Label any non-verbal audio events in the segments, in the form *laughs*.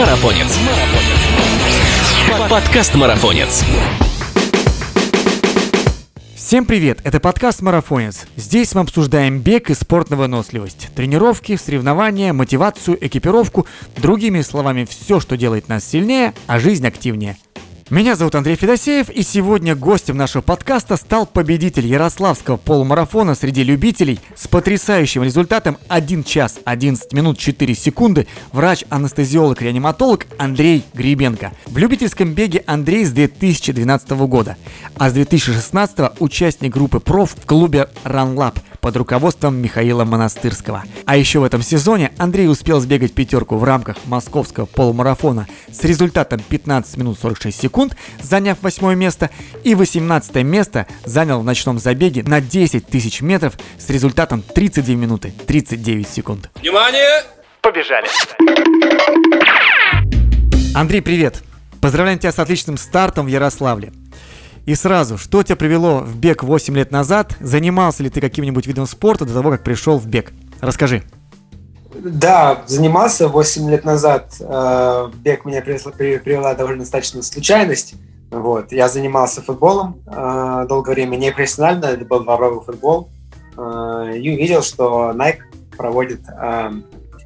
Марафонец. Подкаст Марафонец. Всем привет! Это подкаст «Марафонец». Здесь мы обсуждаем бег и спорт на выносливость, тренировки, соревнования, мотивацию, экипировку, другими словами, все, что делает нас сильнее, а жизнь активнее – меня зовут Андрей Федосеев, и сегодня гостем нашего подкаста стал победитель Ярославского полумарафона среди любителей с потрясающим результатом 1 час 11 минут 4 секунды врач-анестезиолог-реаниматолог Андрей Гребенко. В любительском беге Андрей с 2012 года, а с 2016 участник группы проф в клубе RunLab под руководством Михаила Монастырского. А еще в этом сезоне Андрей успел сбегать пятерку в рамках московского полумарафона с результатом 15 минут 46 секунд, заняв восьмое место, и 18 место занял в ночном забеге на 10 тысяч метров с результатом 32 минуты 39 секунд. Внимание! Побежали! Андрей, привет! Поздравляем тебя с отличным стартом в Ярославле. И сразу, что тебя привело в бег 8 лет назад? Занимался ли ты каким-нибудь видом спорта до того, как пришел в бег? Расскажи. Да, занимался 8 лет назад. Э, бег меня привела довольно достаточно случайность. Вот. Я занимался футболом э, долгое время, не профессионально, это был дворовый футбол. Э, и увидел, что Nike проводит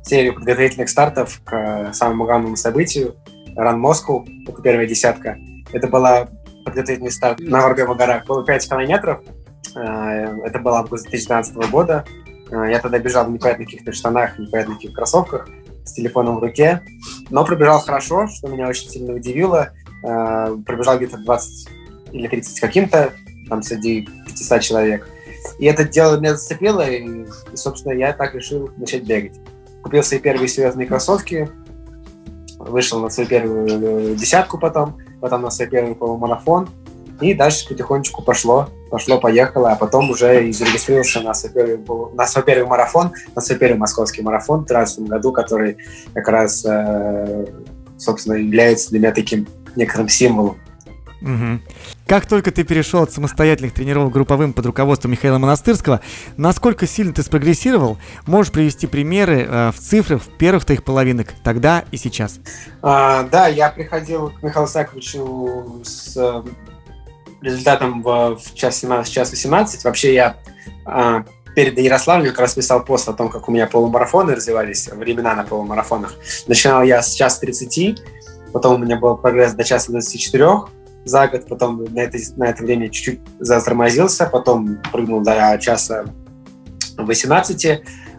серию подготовительных стартов к самому главному событию Run Moscow, это первая десятка. Это была подготовительный старт на Воробьевых горах. Было 5 километров. Э, это было август 2012 года. Э, я тогда бежал в непонятных каких-то штанах, непонятных каких кроссовках с телефоном в руке. Но пробежал хорошо, что меня очень сильно удивило. Э, пробежал где-то 20 или 30 каким-то, там среди 500 человек. И это дело меня зацепило, и, и, собственно, я так решил начать бегать. Купил свои первые серьезные кроссовки, вышел на свою первую десятку потом, потом на свой первый полумарафон, и дальше потихонечку пошло, пошло-поехало, а потом уже и зарегистрировался на свой, первый, на свой первый марафон, на свой первый московский марафон в 2013 году, который как раз, э, собственно, является для меня таким некоторым символом Угу. Как только ты перешел от самостоятельных тренировок групповым под руководством Михаила Монастырского, насколько сильно ты спрогрессировал? Можешь привести примеры э, в цифрах в первых твоих половинок, тогда и сейчас? А, да, я приходил к Михаилу Саковичу с э, результатом в, в час 17, час 18. Вообще я а, перед Ярославлем как раз писал пост о том, как у меня полумарафоны развивались, времена на полумарафонах. Начинал я с час 30, потом у меня был прогресс до часа 24, за год, потом на это, на это время чуть-чуть затормозился, потом прыгнул до часа 18,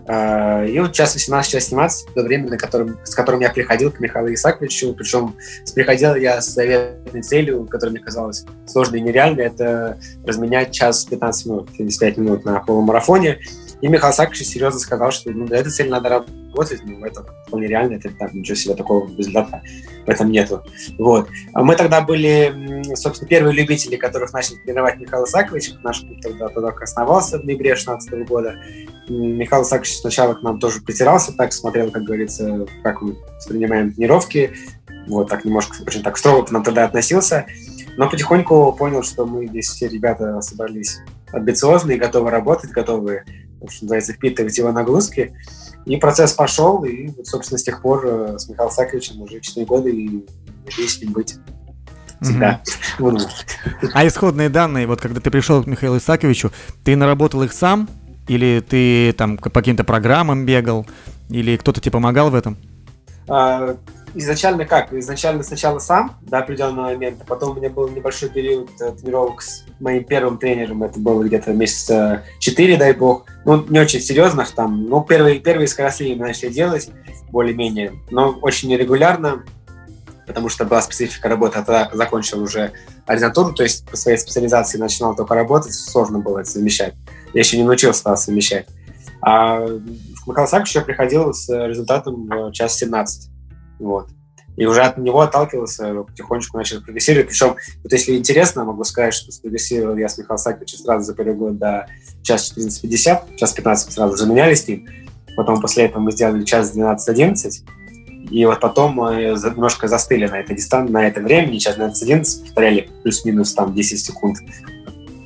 э, и вот час 18, час 17, то время, на котором, с которым я приходил к Михаилу Исаковичу, причем приходил я с заветной целью, которая мне казалась сложной и нереальной, это разменять час 15 минут, 75 минут на полумарафоне, и Михаил Сакович серьезно сказал, что ну, для этой цели надо работать, ну, это вполне реально, это там, ничего себе такого результата в этом нету. Вот. А мы тогда были, собственно, первые любители, которых начали тренировать Михаил Сакович, наш клуб тогда, тогда основался в ноябре 2016 года. Михаил Сакович сначала к нам тоже притирался, так смотрел, как говорится, как мы воспринимаем тренировки, вот так немножко, очень так строго к нам тогда относился, но потихоньку понял, что мы здесь все ребята собрались амбициозные, готовы работать, готовы что называется, впитывать его нагрузки. И процесс пошел, и, собственно, с тех пор э, с Михаилом Саковичем уже 4 года, и надеюсь с ним быть всегда. А исходные данные, вот когда ты пришел к Михаилу Исаковичу, ты наработал их сам? Или ты там по каким-то программам бегал? Или кто-то тебе помогал в этом? Изначально как? Изначально сначала сам до определенного момента, потом у меня был небольшой период э, тренировок с моим первым тренером, это было где-то месяца 4, дай бог. Ну, не очень серьезных там, ну, первые, первые скоростные начали делать более-менее, но очень нерегулярно, потому что была специфика работы, а тогда закончил уже ординатуру, то есть по своей специализации начинал только работать, сложно было это совмещать. Я еще не научился совмещать. А к Михаилу Саковичу я приходил с результатом в час 17. Вот. И уже от него отталкивался, потихонечку начал прогрессировать. Причем, вот если интересно, могу сказать, что спрогрессировал я с Михаилом Саковичем сразу за первый год до час 14.50, час 15 сразу заменялись с ним. Потом после этого мы сделали час 12.11. И вот потом мы немножко застыли на этой дистанции, на этом времени, час 12.11, повторяли плюс-минус там 10 секунд,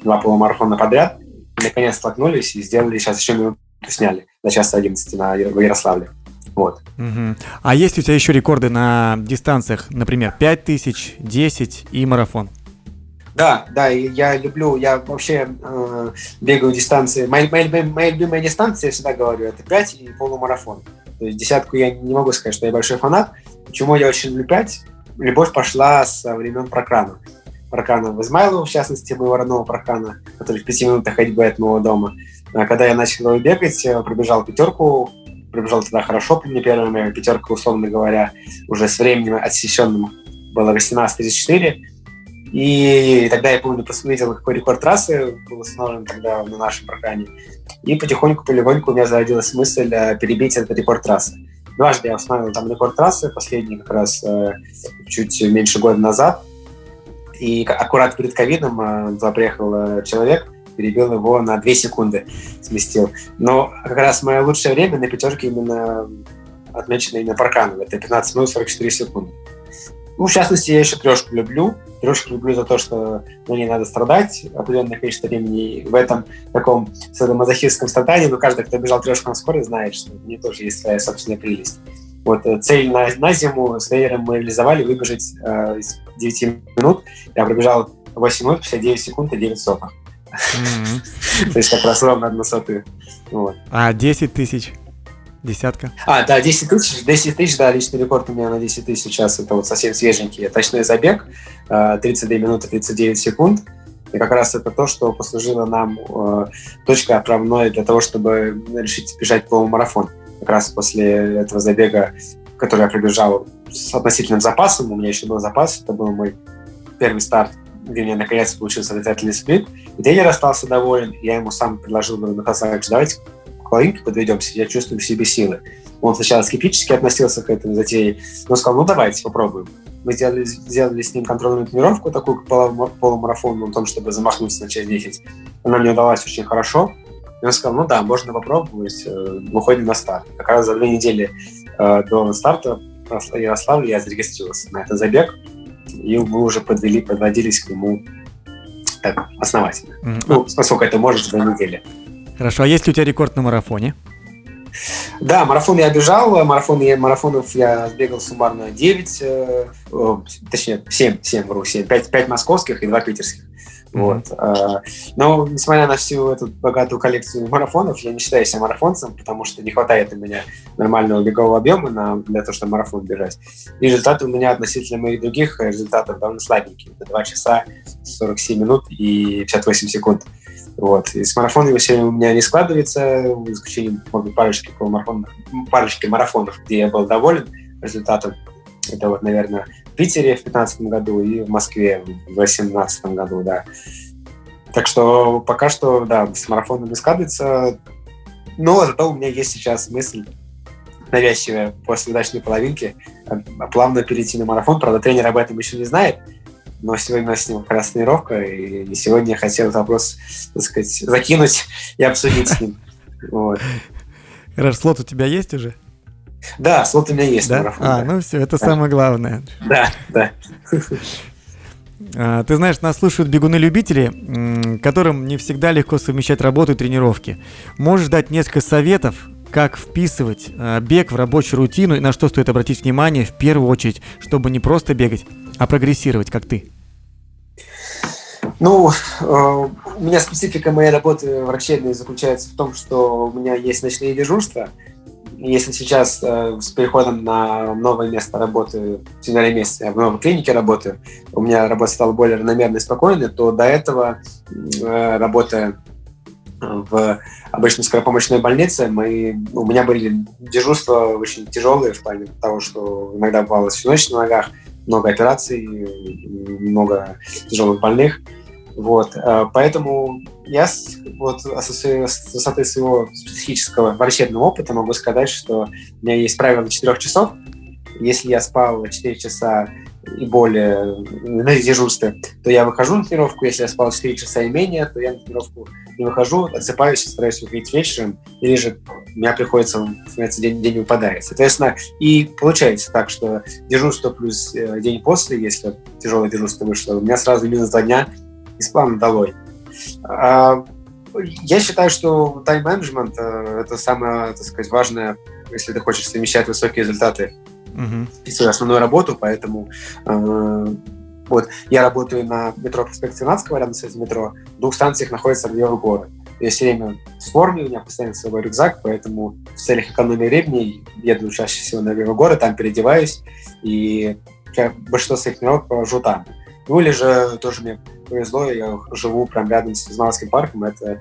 два полумарафона подряд. И наконец столкнулись и сделали сейчас еще минуту сняли на час 11 на, Ярославле. Вот. Угу. А есть у тебя еще рекорды на дистанциях, например, 5000, 10 и марафон? Да, да, я люблю, я вообще э, бегаю дистанции. Моя, моя, моя любимая дистанция, я всегда говорю, это 5 и полумарафон. То есть десятку я не могу сказать, что я большой фанат. Почему я очень люблю 5? Любовь пошла со времен прокрана. Прокрана в Измайлово, в частности, моего родного прокрана, который в пяти минутах ходьбы от моего дома. А когда я начал бегать, пробежал пятерку, пробежал тогда хорошо, первая моя пятерка, условно говоря, уже с временем отсеченным было 18.34. И тогда я помню, посмотрел, какой рекорд трассы был установлен тогда на нашем прокане. И потихоньку, полегоньку у меня зародилась мысль э, перебить этот рекорд трассы. Дважды я установил там рекорд трассы, последний как раз э, чуть меньше года назад. И аккурат перед ковидом э, туда приехал человек, перебил его на 2 секунды, сместил. Но как раз мое лучшее время на пятерке именно отмечено именно парканом. Это 15 минут 44 секунды. Ну, в частности, я еще трешку люблю. Трешку люблю за то, что на ней надо страдать определенное количество времени. И в этом таком садомазохистском страдании, но каждый, кто бежал трешку на скорость, знает, что в ней тоже есть своя собственная прелесть. Вот э, цель на, на зиму с тренером мы реализовали выбежать э, из 9 минут. Я пробежал 8 минут, 59 секунд и 9 сотых. То есть как раз ровно одна сотая. А 10 тысяч? Десятка. А, да, 10 тысяч. 10 тысяч, да, личный рекорд у меня на 10 тысяч сейчас. Это вот совсем свеженький. Точной забег. 32 э, минуты 39 секунд. И как раз это то, что послужило нам э, точкой отправной для того, чтобы решить бежать полумарафон. Как раз после этого забега, который я пробежал с относительным запасом, у меня еще был запас, это был мой первый старт, меня наконец получился обязательный сплит. И тренер остался доволен, я ему сам предложил, говорю, Михаил давайте половинке подведемся, я чувствую в себе силы. Он сначала скептически относился к этой затее, но сказал, ну давайте попробуем. Мы сделали, сделали с ним контрольную тренировку, такую полумарафонную, о том, чтобы замахнуться на часть 10. Она мне удалась очень хорошо. И он сказал, ну да, можно попробовать, э, выходим на старт. Как раз за две недели э, до старта Ярославле я зарегистрировался на этот забег, и мы уже подвели, подводились к нему так основательно. Mm-hmm. Ну, насколько это может, за недели. Хорошо, а есть ли у тебя рекорд на марафоне? Да, марафон я бежал, марафон, я, марафонов я сбегал суммарно 9, э, точнее 7, 7, вру, 7, 5, 5 московских и 2 питерских. Вот. Э, но, несмотря на всю эту богатую коллекцию марафонов, я не считаю себя марафонцем, потому что не хватает у меня нормального бегового объема на, для того, чтобы марафон бежать. И результаты у меня относительно моих других результатов довольно слабенькие. Это 2 часа 47 минут и 58 секунд. Вот. И с марафонами все у меня не складывается, в исключением может парочки, полумарафонов, парочки марафонов, где я был доволен результатом. Это вот, наверное, в Питере в 2015 году и в Москве в 2018 году, да. Так что пока что, да, с марафоном не складывается. Но зато у меня есть сейчас мысль навязчивая после удачной половинки плавно перейти на марафон. Правда, тренер об этом еще не знает, но сегодня у нас с ним как раз тренировка, и сегодня я хотел этот вопрос, так сказать, закинуть и обсудить с ним. *laughs* Вот. Хорошо, слот у тебя есть уже? Да, слот у меня есть да? марафон. А, да. ну все, это да. самое главное. Да, да. *laughs* А, ты знаешь, нас слушают бегуны-любители, которым не всегда легко совмещать работу и тренировки. Можешь дать несколько советов, как вписывать а, бег в рабочую рутину и на что стоит обратить внимание в первую очередь, чтобы не просто бегать, а прогрессировать, как ты? Ну, э, у меня специфика моей работы врачебной заключается в том, что у меня есть ночные дежурства. Если сейчас э, с переходом на новое место работы, в феврале месяце я в новой клинике работаю, у меня работа стала более равномерной и спокойной, то до этого, э, работая в обычной скоропомощной больнице, мы, у меня были дежурства очень тяжелые в плане того, что иногда бывало всю ночь на ногах, много операций, много тяжелых больных. Вот, э, поэтому я вот с высоты своего специфического врачебного опыта могу сказать, что у меня есть правило 4 часов. Если я спал 4 часа и более на дежурстве, то я выхожу на тренировку. Если я спал 4 часа и менее, то я на тренировку не выхожу, отсыпаюсь и стараюсь выходить вечером, или же у меня приходится, становится день, день выпадает. Соответственно, и получается так, что дежурство плюс э, день после, если тяжелое дежурство вышло, у меня сразу минус два дня из плана долой. А, я считаю, что тайм-менеджмент э, – это самая, так сказать, важная если ты хочешь совмещать высокие результаты и свою основную работу, поэтому э, вот я работаю на метро проспект Сенатского, рядом с этим метро. В двух станциях находятся Ордеевы горы. Я все время в форме, у меня постоянно с собой рюкзак, поэтому в целях экономии времени еду чаще всего на Ордеевы горы, там переодеваюсь, и большинство своих тренировок провожу там. Ну или же тоже мне повезло, я живу прям рядом с Измайловским парком, это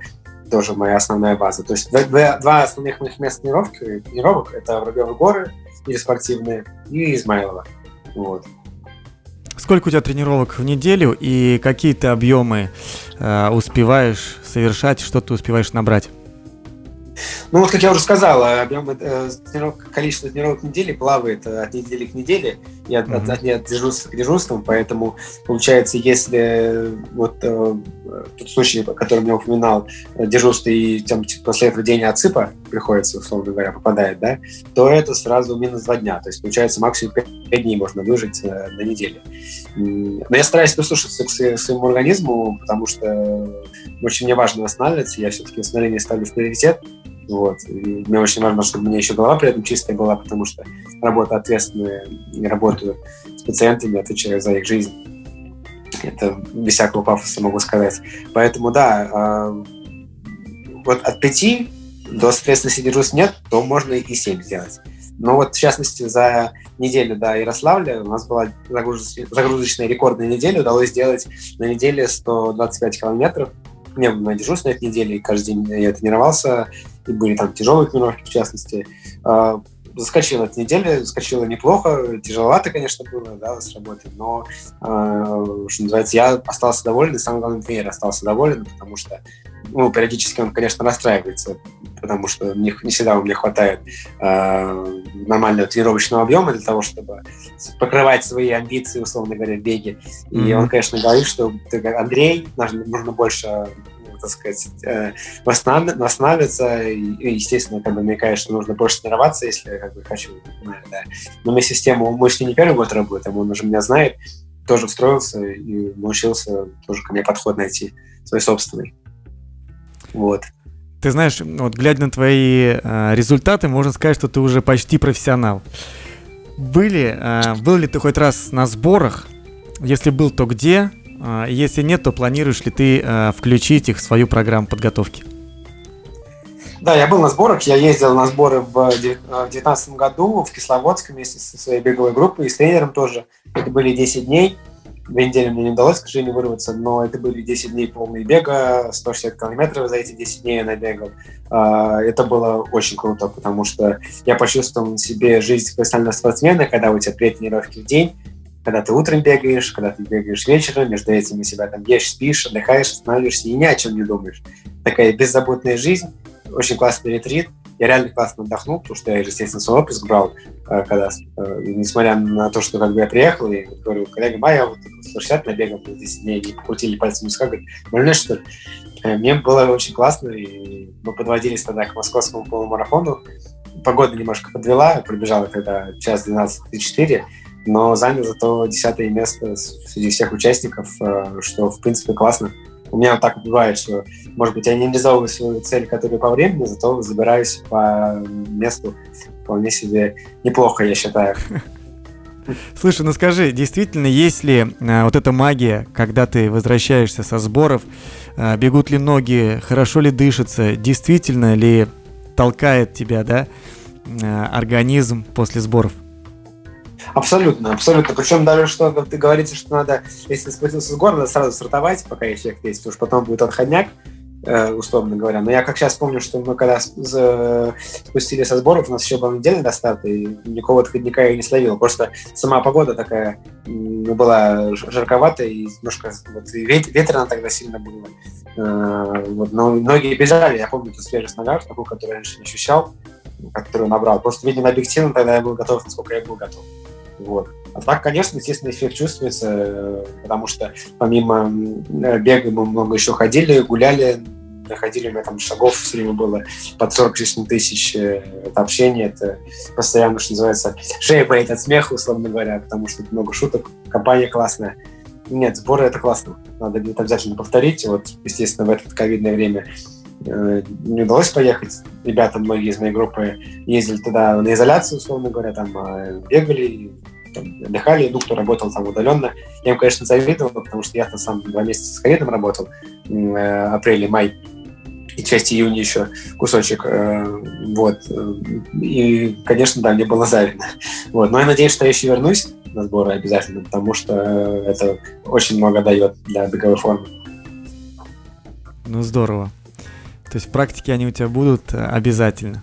тоже моя основная база. То есть два, два основных моих места тренировки, тренировок — это Воробьевы горы или спортивные, и Измайлово. Вот. Сколько у тебя тренировок в неделю и какие ты объемы э, успеваешь совершать, что ты успеваешь набрать? Ну вот, как я уже сказал, объем, э, количество тренировок в неделе плавает э, от недели к неделе и от, mm-hmm. от, от дежурства к дежурству, поэтому получается, если вот э, тот случай, который я упоминал, дежурство и там, типа, после этого день отсыпа приходится, условно говоря, попадает, да, то это сразу минус два дня, то есть получается максимум 5 дней можно выжить на неделе. Но я стараюсь прислушаться к своему организму, потому что очень мне важно восстанавливаться, я все-таки восстановление ставлю в приоритет, вот. И мне очень важно, чтобы у меня еще голова при этом чистая была, потому что работа ответственная, и работаю с пациентами, отвечаю за их жизнь. Это без всякого пафоса могу сказать. Поэтому, да, э, вот от пяти до, соответственно, если держусь нет, то можно и семь сделать. Но вот, в частности, за неделю до Ярославля у нас была загрузочная, рекордная неделя. Удалось сделать на неделе 125 километров. Не на дежурстве на этой неделе, каждый день я тренировался и были там тяжелые тренировки, в частности. А, заскочила эта неделя, заскочила неплохо, тяжеловато, конечно, было, да, с работы, но, э, что называется, я остался доволен, и самое главное, тренер остался доволен, потому что, ну, периодически он, конечно, расстраивается, потому что не, не всегда у меня хватает э, нормального тренировочного объема для того, чтобы покрывать свои амбиции, условно говоря, в беге. И mm-hmm. он, конечно, говорит, что Андрей, нужно, нужно больше так сказать, э, восстанавливаться. И, естественно, как бы намекает, что нужно больше тренироваться, если я как бы хочу. Да. Но мы систему, мы с ним не первый год работаем, он уже меня знает, тоже встроился и научился тоже ко мне подход найти, свой собственный. Вот. Ты знаешь, вот глядя на твои э, результаты, можно сказать, что ты уже почти профессионал. Были, э, был ли ты хоть раз на сборах? Если был, то где? А, если нет, то планируешь ли ты а, включить их в свою программу подготовки? Да, я был на сборах, я ездил на сборы в 2019 году в Кисловодск вместе со своей беговой группой и с тренером тоже. Это были 10 дней. Две недели мне не удалось, к сожалению, вырваться, но это были 10 дней полные бега, 160 километров за эти 10 дней я набегал. А, это было очень круто, потому что я почувствовал на себе жизнь профессионального спортсмена, когда у тебя три тренировки в день, когда ты утром бегаешь, когда ты бегаешь вечером, между этим у себя там ешь, спишь, отдыхаешь, останавливаешься и ни о чем не думаешь. Такая беззаботная жизнь, очень классный ретрит. Я реально классно отдохнул, потому что я, естественно, свой отпуск брал, э, когда, э, несмотря на то, что как бы я приехал, и говорю, коллега, а я вот 160 набегал 10 дней, и покрутили пальцем виска, говорит, больной, что ли? Э, мне было очень классно, и мы подводились тогда к московскому полумарафону. Погода немножко подвела, пробежала тогда час 12-4, но занял зато десятое место среди всех участников, э, что, в принципе, классно. У меня вот так бывает, что, может быть, я не реализовываю свою цель, которая по времени, зато забираюсь по месту вполне себе неплохо, я считаю. *laughs* Слушай, ну скажи, действительно, есть ли э, вот эта магия, когда ты возвращаешься со сборов, э, бегут ли ноги, хорошо ли дышится, действительно ли толкает тебя, да, э, организм после сборов? Абсолютно, абсолютно. Причем даже что ты говорите, что надо, если спустился с гор, надо сразу стартовать, пока эффект есть, потому что потом будет отходняк, э, условно говоря. Но я как сейчас помню, что мы когда спустили со сборов, у нас еще была неделя до старта, и никакого отходника я не словил. Просто сама погода такая была жарковатая, и немножко вот, и ветрено тогда сильно было. Э, вот, но многие бежали, я помню эту свежесть нога, такую, которую я раньше не ощущал, которую набрал. Просто, видимо, объективно тогда я был готов, насколько я был готов. Вот. А так, конечно, естественно, эффект чувствуется, э, потому что помимо э, бега мы много еще ходили, гуляли, находили, у меня там шагов все время было под 40 тысяч. Э, это общение, это постоянно, что называется, шея болит от смеха, условно говоря, потому что много шуток, компания классная. Нет, сборы это классно. Надо обязательно повторить. Вот, естественно, в это ковидное время не удалось поехать. Ребята, многие из моей группы ездили туда на изоляцию, условно говоря, там э, бегали, там, отдыхали, ну, кто работал там удаленно. Я им, конечно, завидовал, потому что я там сам два месяца с ковидом работал, э, апрель и май, и часть июня еще кусочек. Э, вот. И, конечно, да, мне было завидно. *laughs* Вот. Но я надеюсь, что я еще вернусь на сборы обязательно, потому что это очень много дает для беговой формы. Ну, здорово. То есть в практике они у тебя будут э, обязательно.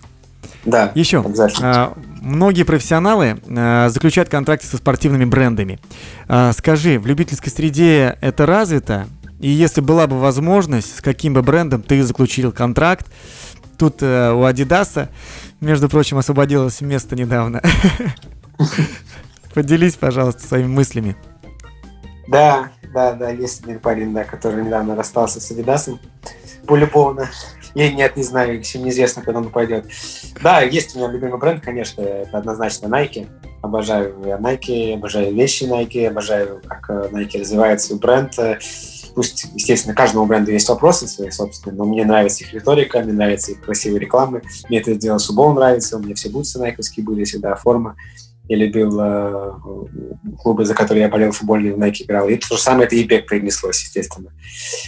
Да, Еще. А, многие профессионалы а, заключают контракты со спортивными брендами. А, скажи, в любительской среде это развито? И если была бы возможность, с каким бы брендом ты заключил контракт? Тут а, у Адидаса, между прочим, освободилось место недавно. *laughs* Поделись, пожалуйста, своими мыслями. Да, да, да, есть один парень, да, который недавно расстался с Адидасом полюбовно. Я нет, не знаю, еще неизвестно, куда он пойдет. Да, есть у меня любимый бренд, конечно, это однозначно Nike. Обожаю я Nike, обожаю вещи Nike, обожаю, как э, Nike развивает свой бренд. Пусть, естественно, каждому бренду есть вопросы свои собственные, но мне нравится их риторика, мне нравятся их красивые рекламы. Мне это сделал Субол нравится, у меня все бутсы найковские были всегда, форма. Я любил э, клубы, за которые я болел футбольный Nike играл. И то же самое это и бег принеслось, естественно.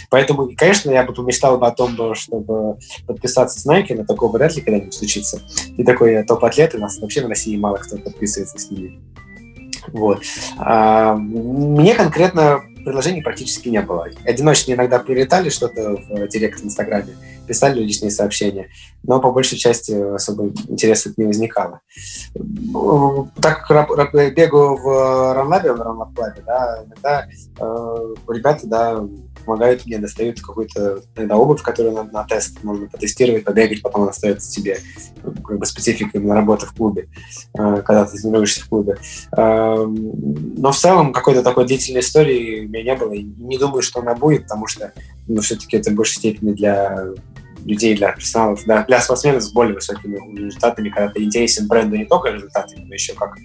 Поэтому, конечно, я бы помечтал бы о том, чтобы подписаться с Nike, но такого вряд ли когда-нибудь случится. И такой топ-атлет, у нас вообще в России мало кто подписывается с ними. Вот. А, мне конкретно предложений практически не было. Одиночные иногда прилетали что-то в директ в Инстаграме, писали личные сообщения, но по большей части особо интереса не возникало. Так как бегаю в Ранлабе, в Ранлаб да, иногда э, ребята, да, помогают мне, достают какую-то иногда обувь, которую на, на тест можно потестировать, побегать, потом она остается тебе как бы спецификой на работы в клубе, э, когда ты тренируешься в клубе. Э, но в целом какой-то такой длительной истории у меня не было, и не думаю, что она будет, потому что ну, все-таки это в большей степени для людей, для профессионалов, да, для спортсменов с более высокими результатами, когда ты интересен бренду не только результатами, но еще как,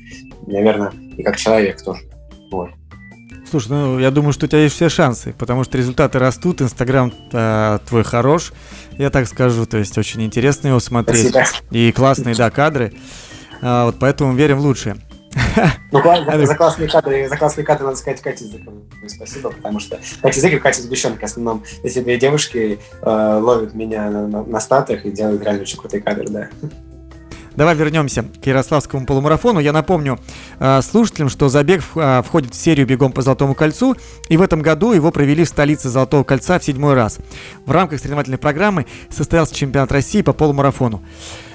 наверное, и как человек тоже. Вот. Слушай, ну я думаю, что у тебя есть все шансы, потому что результаты растут, Инстаграм э, твой хорош, я так скажу, то есть очень интересно его смотреть. Спасибо. И классные, да, кадры. А, вот поэтому верим в лучшее. Ну, за, *laughs* за классные кадры, за классные кадры надо сказать Кате Зыковой спасибо, потому что Катя Зыков, Катя Сгущенка, в основном эти две девушки э, ловят меня на, на, на статах и делают реально очень крутые кадры, да. Давай вернемся к Ярославскому полумарафону. Я напомню э, слушателям, что забег э, входит в серию «Бегом по Золотому кольцу», и в этом году его провели в столице Золотого кольца в седьмой раз. В рамках соревновательной программы состоялся чемпионат России по полумарафону.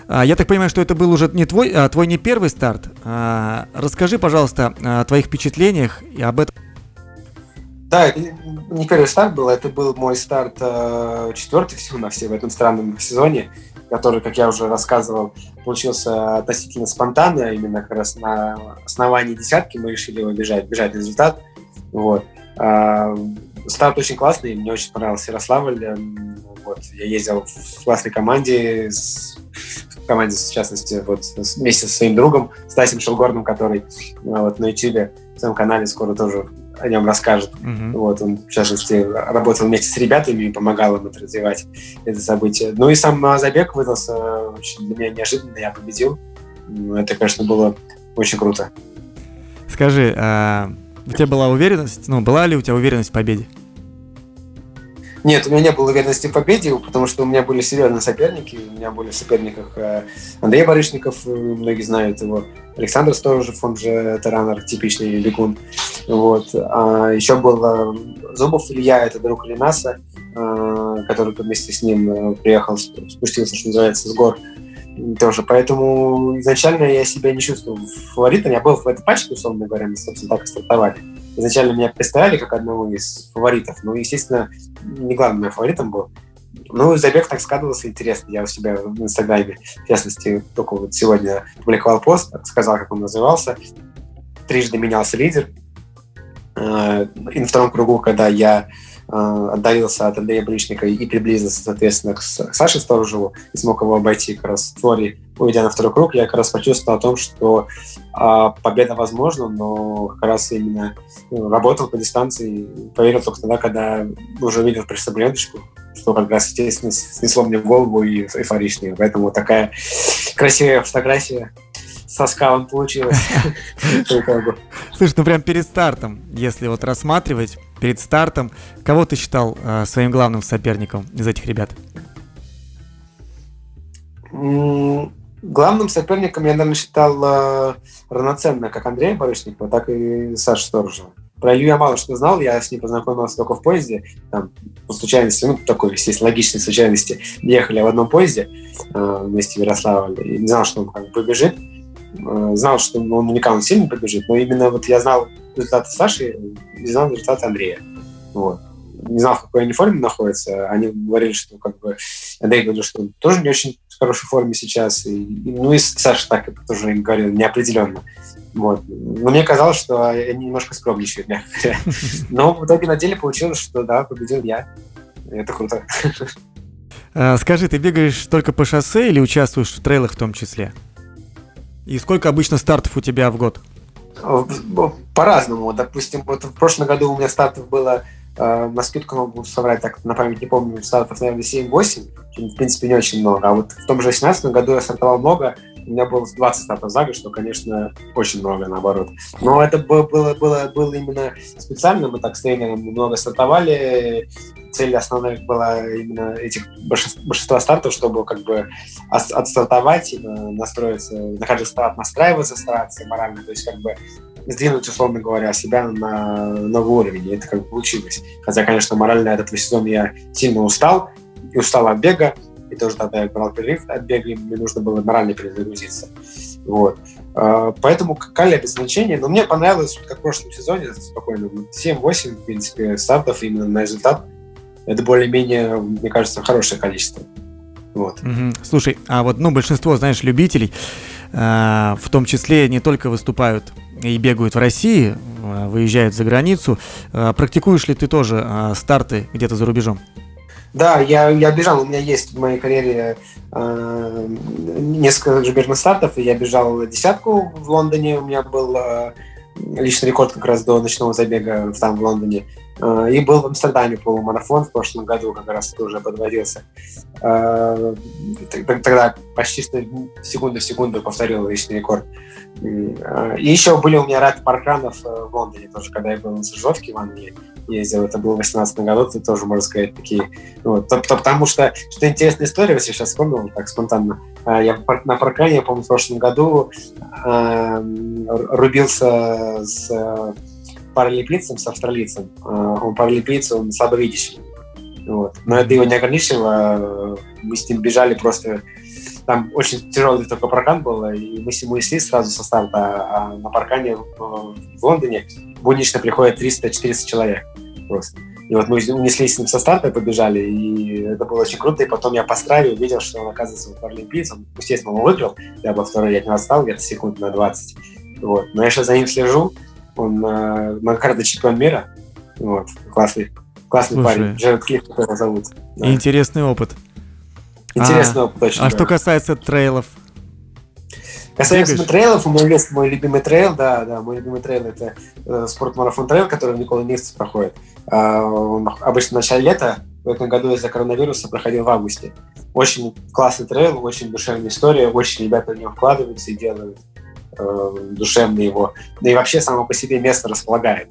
Э, я так понимаю, что это был уже не твой, а твой не первый старт. Э, расскажи, пожалуйста, о твоих впечатлениях и об этом. Да, не первый старт был, это был мой старт четвертый всего на все в этом странном сезоне который, как я уже рассказывал, получился относительно спонтанно, именно как раз на основании десятки мы решили его бежать, бежать результат. Вот. А, старт очень классный, мне очень понравился Ярославль. Эм, вот. Я ездил в классной команде, с, команде, в частности, вот, вместе со своим другом Стасем Шелгорным, который вот, на YouTube, в своем канале скоро тоже о нем расскажет. Mm-hmm. Вот, он, в частности, работал вместе с ребятами и помогал им это развивать, это событие. Ну и сам забег выдался очень для меня неожиданно, я победил. Это, конечно, было очень круто. Скажи, а у тебя была уверенность, ну, была ли у тебя уверенность в победе? Нет, у меня не было уверенности в победе, потому что у меня были серьезные соперники. У меня были в соперниках э, Андрей Барышников, э, многие знают его, Александр Сторожев, он же таранер, типичный бегун. Вот. А еще был э, Зубов Илья, это друг Ленаса, который вместе с ним приехал, спустился, что называется, с гор тоже. Поэтому изначально я себя не чувствовал фаворитом. Я был в этой пачке, условно говоря, мы, собственно, так и стартовали. Изначально меня представили как одного из фаворитов. Ну, естественно, не главным моим фаворитом был. Ну, забег так складывался интересно. Я у себя в Инстаграме, в частности, только вот сегодня публиковал пост, сказал, как он назывался. Трижды менялся лидер. Э, и на втором кругу, когда я Э, отдалился от Андрея Бричника и приблизился, соответственно, к Саше Сторожеву и смог его обойти как раз в Торе, уйдя на второй круг, я как раз почувствовал о том, что а, победа возможна, но как раз именно ну, работал по дистанции, поверил только тогда, когда уже собой ленточку, что как раз, естественно, снесло мне в голову и эйфоричнее. Поэтому такая красивая фотография со скалом получилась. *laughs* Слушай, ну прям перед стартом, если вот рассматривать, перед стартом, кого ты считал э, своим главным соперником из этих ребят? Главным соперником я, наверное, считал э, равноценно как Андрея Барышникова, так и Саша Сторожева. Про Илью я мало что знал, я с ним познакомился только в поезде, там, по случайности, ну, такой, естественно, логичной случайности, ехали в одном поезде э, вместе в Ярославле, и не знал, что он как бы побежит, э, знал, что он наверняка он сильно побежит, но именно вот я знал результаты Саши и знал результаты Андрея. Вот. Не знал, в какой они форме находятся. Они говорили, что как бы Андрей говорил, что он тоже не очень хорошей форме сейчас. И, ну и Саша так тоже говорил, неопределенно. Вот. Но мне казалось, что они немножко скромничают, мягко говоря. *laughs* Но в итоге на деле получилось, что да, победил я. Это круто. А, скажи, ты бегаешь только по шоссе или участвуешь в трейлах в том числе? И сколько обычно стартов у тебя в год? По-разному. Допустим, вот в прошлом году у меня стартов было э, на скидку могу соврать, так на память не помню, стартов, наверное, 7-8, в принципе, не очень много. А вот в том же 2018 году я стартовал много, у меня было 20 стартов за год, что, конечно, очень много, наоборот. Но это было, было, было, было именно специально, мы так с тренером много стартовали, цель основная была именно этих большинства стартов, чтобы как бы отстартовать, настроиться, на каждый старт настраиваться, стараться морально, то есть как бы сдвинуть, условно говоря, себя на новый уровень, и это как бы получилось. Хотя, конечно, морально от этого сезона я сильно устал, и устал от бега, и тоже тогда я брал перерыв от бега, и мне нужно было морально перезагрузиться. Вот. А, поэтому кали без значения, но мне понравилось, как в прошлом сезоне, спокойно, 7-8, в принципе, стартов именно на результат. Это более-менее, мне кажется, хорошее количество. Вот. Угу. Слушай, а вот, ну, большинство, знаешь, любителей, э, в том числе не только выступают и бегают в России, э, выезжают за границу. Э, практикуешь ли ты тоже э, старты где-то за рубежом? Да, я, я бежал, у меня есть в моей карьере э, несколько зарубежных стартов, я бежал десятку в Лондоне, у меня был э, личный рекорд как раз до ночного забега там в Лондоне. Э, и был в Амстердаме полумарафон в прошлом году, как раз тоже подводился. Э, тогда почти что секунду в секунду повторил личный рекорд. Э, и еще были у меня ряд паркранов в Лондоне, тоже когда я был на стажировке в Англии ездил, это было в 18 году, ты тоже, можно сказать, такие... Вот, то, то, потому что, что интересная история, если сейчас вспомнил, так спонтанно. Я на паркане, я помню, в прошлом году э, рубился с паралимпийцем, с австралийцем. Он паралимпийец, он слабовидящий. Вот. Но это его не ограничило. Мы с ним бежали просто... Там очень тяжелый только паркан был, и мы с ним несли сразу со старта. А на паркане в Лондоне буднично приходит 300-400 человек просто. И вот мы унесли с ним со старта, побежали, и это было очень круто. И потом я по страве увидел, что он, оказывается, паралимпийцем. Естественно, он выиграл. Я был второй, я от него отстал где-то секунд на 20. Вот. Но я сейчас за ним слежу. Он э, многократный чемпион мира. Вот. Классный, классный Слушай, парень. Джеред Клифф его зовут. Да. Интересный опыт. Интересный а, точно. А да. что касается трейлов? Касается Бегаешь? трейлов, у меня есть мой любимый трейл, да, да, мой любимый трейл это э, Спорт-Марафон Трейл, который в Никола-Ленивце проходит. Э, он обычно в начале лета, в этом году из-за коронавируса проходил в августе. Очень классный трейл, очень душевная история, очень ребята в него вкладываются и делают э, душевно его. Да и вообще само по себе место располагает.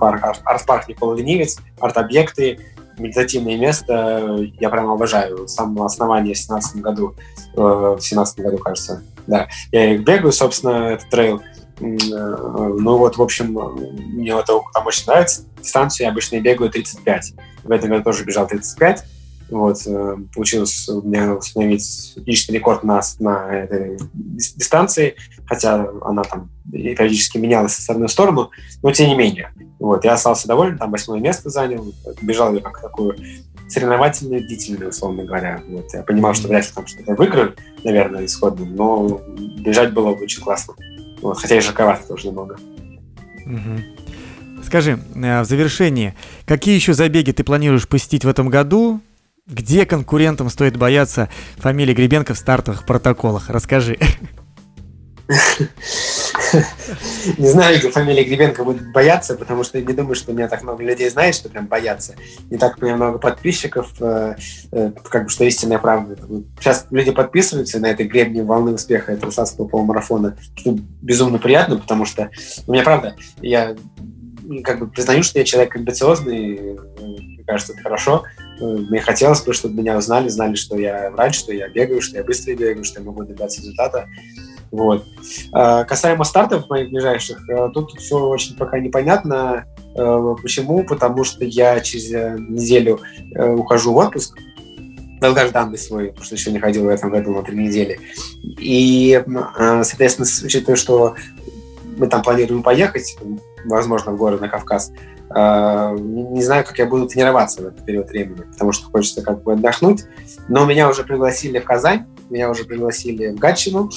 Арт-парк Никола Ленивец, арт-объекты, медитативное место. Я прям обожаю. С самого основания в 17 году, э, в 17 году, кажется. Да, я их бегаю, собственно, этот трейл. Э, ну вот, в общем, мне это там очень нравится. Дистанцию я обычно бегаю 35. В этом году тоже бежал 35. Вот, э, получилось у меня установить личный рекорд на, на этой дистанции, хотя она там периодически менялась со стороны в сторону, но тем не менее. Вот, я остался доволен, там восьмое место занял, бежал я как такую соревновательную, длительную, условно говоря. Вот, я понимал, что вряд ли там что-то выиграю, наверное, исходно, но бежать было очень классно. Вот, хотя и жарковато тоже немного. Скажи, э, в завершении, какие еще забеги ты планируешь посетить в этом году? Где конкурентам стоит бояться фамилии Гребенко в стартовых протоколах? Расскажи. *laughs* Не знаю, фамилия Гребенко будет бояться, потому что не думаю, что меня так много людей знает, что прям боятся. Не так у меня много подписчиков, э, э, как бы, что истинная правда. Сейчас люди подписываются на этой гребне волны успеха этого Славского полумарафона, что безумно приятно, потому что у меня правда, я как бы признаю, что я человек амбициозный, мне кажется, это хорошо. Мне хотелось бы, чтобы меня узнали, знали, что я врач, что я бегаю, что я быстро бегаю, что я могу добиться результата. Вот. А, касаемо стартов моих ближайших, э, тут все очень пока непонятно. Э, почему? Потому что я через неделю э, ухожу в отпуск, долгожданный свой, потому что еще не ходил в этом году на три недели. И, соответственно, учитывая, что мы там планируем поехать, возможно, в горы на Кавказ, не знаю, как я буду тренироваться в этот период времени, потому что хочется как бы отдохнуть. Но меня уже пригласили в Казань, меня уже пригласили в Гатчину,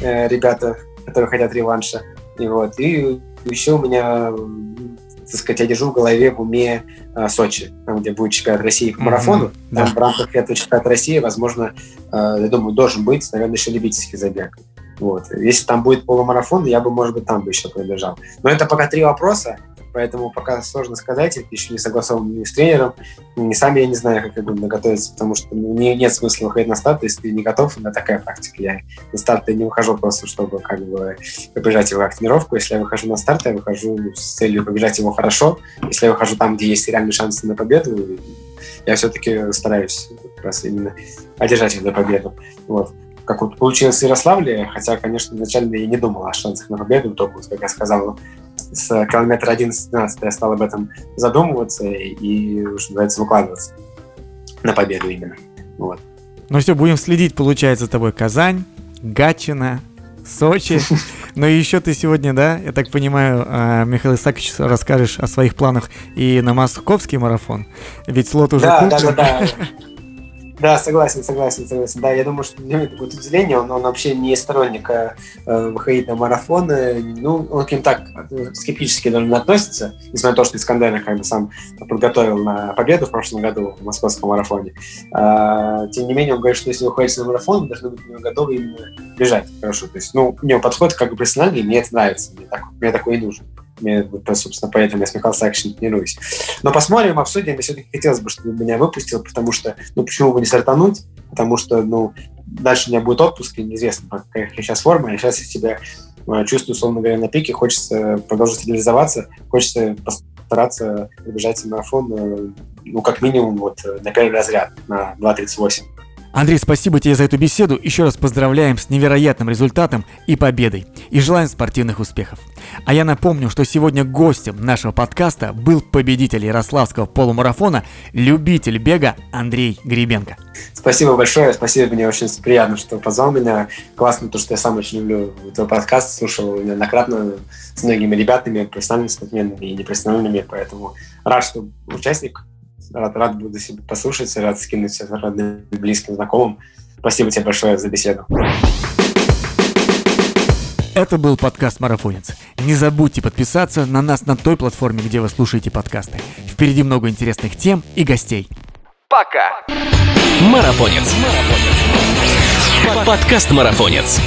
э, ребята, которые хотят реванша. И вот. И еще у меня, так сказать, я держу в голове в уме э, Сочи, там, где будет чемпионат России по марафону. Mm-hmm. Там да. в рамках этого чемпионата России, возможно, э, я думаю, должен быть, наверное, еще любительский забег. Вот. Если там будет полумарафон, я бы, может быть, там бы еще пробежал. Но это пока три вопроса поэтому пока сложно сказать, это еще не согласован ни с тренером, ни сами я не знаю, как я буду готовиться, потому что ну, не, нет смысла выходить на старт, если ты не готов, на такая практика. Я на старт я не выхожу просто, чтобы как бы побежать его как тренировку. Если я выхожу на старт, я выхожу с целью побежать его хорошо. Если я выхожу там, где есть реальные шансы на победу, я все-таки стараюсь как раз именно одержать их до победы. Вот как вот получилось в Ярославле, хотя, конечно, изначально я не думал о шансах на победу, только, как я сказал, с километра 11-12 я стал об этом задумываться и, что называется, выкладываться на победу именно. Вот. Ну все, будем следить, получается, за тобой Казань, Гатчина, Сочи. *laughs* Но еще ты сегодня, да, я так понимаю, а, Михаил Исаакович, расскажешь о своих планах и на московский марафон. Ведь слот уже да, куплен. Да, да, да. *laughs* Да, согласен, согласен, согласен. Да, я думаю, что для него это будет удивление. Он, он вообще не сторонник э, выходить на марафоны. Ну, он к ним так э, скептически наверное, относится, несмотря на то, что Искандер как бы сам подготовил на победу в прошлом году в московском марафоне. А, тем не менее, он говорит, что если вы ходите на марафон, вы должны быть готовы именно бежать хорошо. То есть, ну, у него подход как бы профессиональный, мне это нравится. Мне, так, мне такой и нужен. Собственно, поэтому я с Михаилом Сааковичем тренируюсь. Но посмотрим, обсудим. Мне все-таки хотелось бы, чтобы меня выпустил, потому что, ну, почему бы не стартануть? Потому что, ну, дальше у меня будет отпуск, и неизвестно, какая сейчас форма. И сейчас я себя э, чувствую, условно говоря, на пике, хочется продолжить реализоваться, хочется постараться пробежать марафон, э, ну, как минимум, вот, на первый разряд, на 2.38. Андрей, спасибо тебе за эту беседу. Еще раз поздравляем с невероятным результатом и победой. И желаем спортивных успехов. А я напомню, что сегодня гостем нашего подкаста был победитель Ярославского полумарафона, любитель бега Андрей Гребенко. Спасибо большое, спасибо, мне очень приятно, что позвал меня. Классно то, что я сам очень люблю твой подкаст, слушал неоднократно с многими ребятами, профессиональными спортсменами и непрофессиональными, поэтому рад, что участник рад, рад буду себе послушать, рад скинуть родным, близким, знакомым. Спасибо тебе большое за беседу. Это был подкаст «Марафонец». Не забудьте подписаться на нас на той платформе, где вы слушаете подкасты. Впереди много интересных тем и гостей. Пока! Марафонец. Подкаст «Марафонец».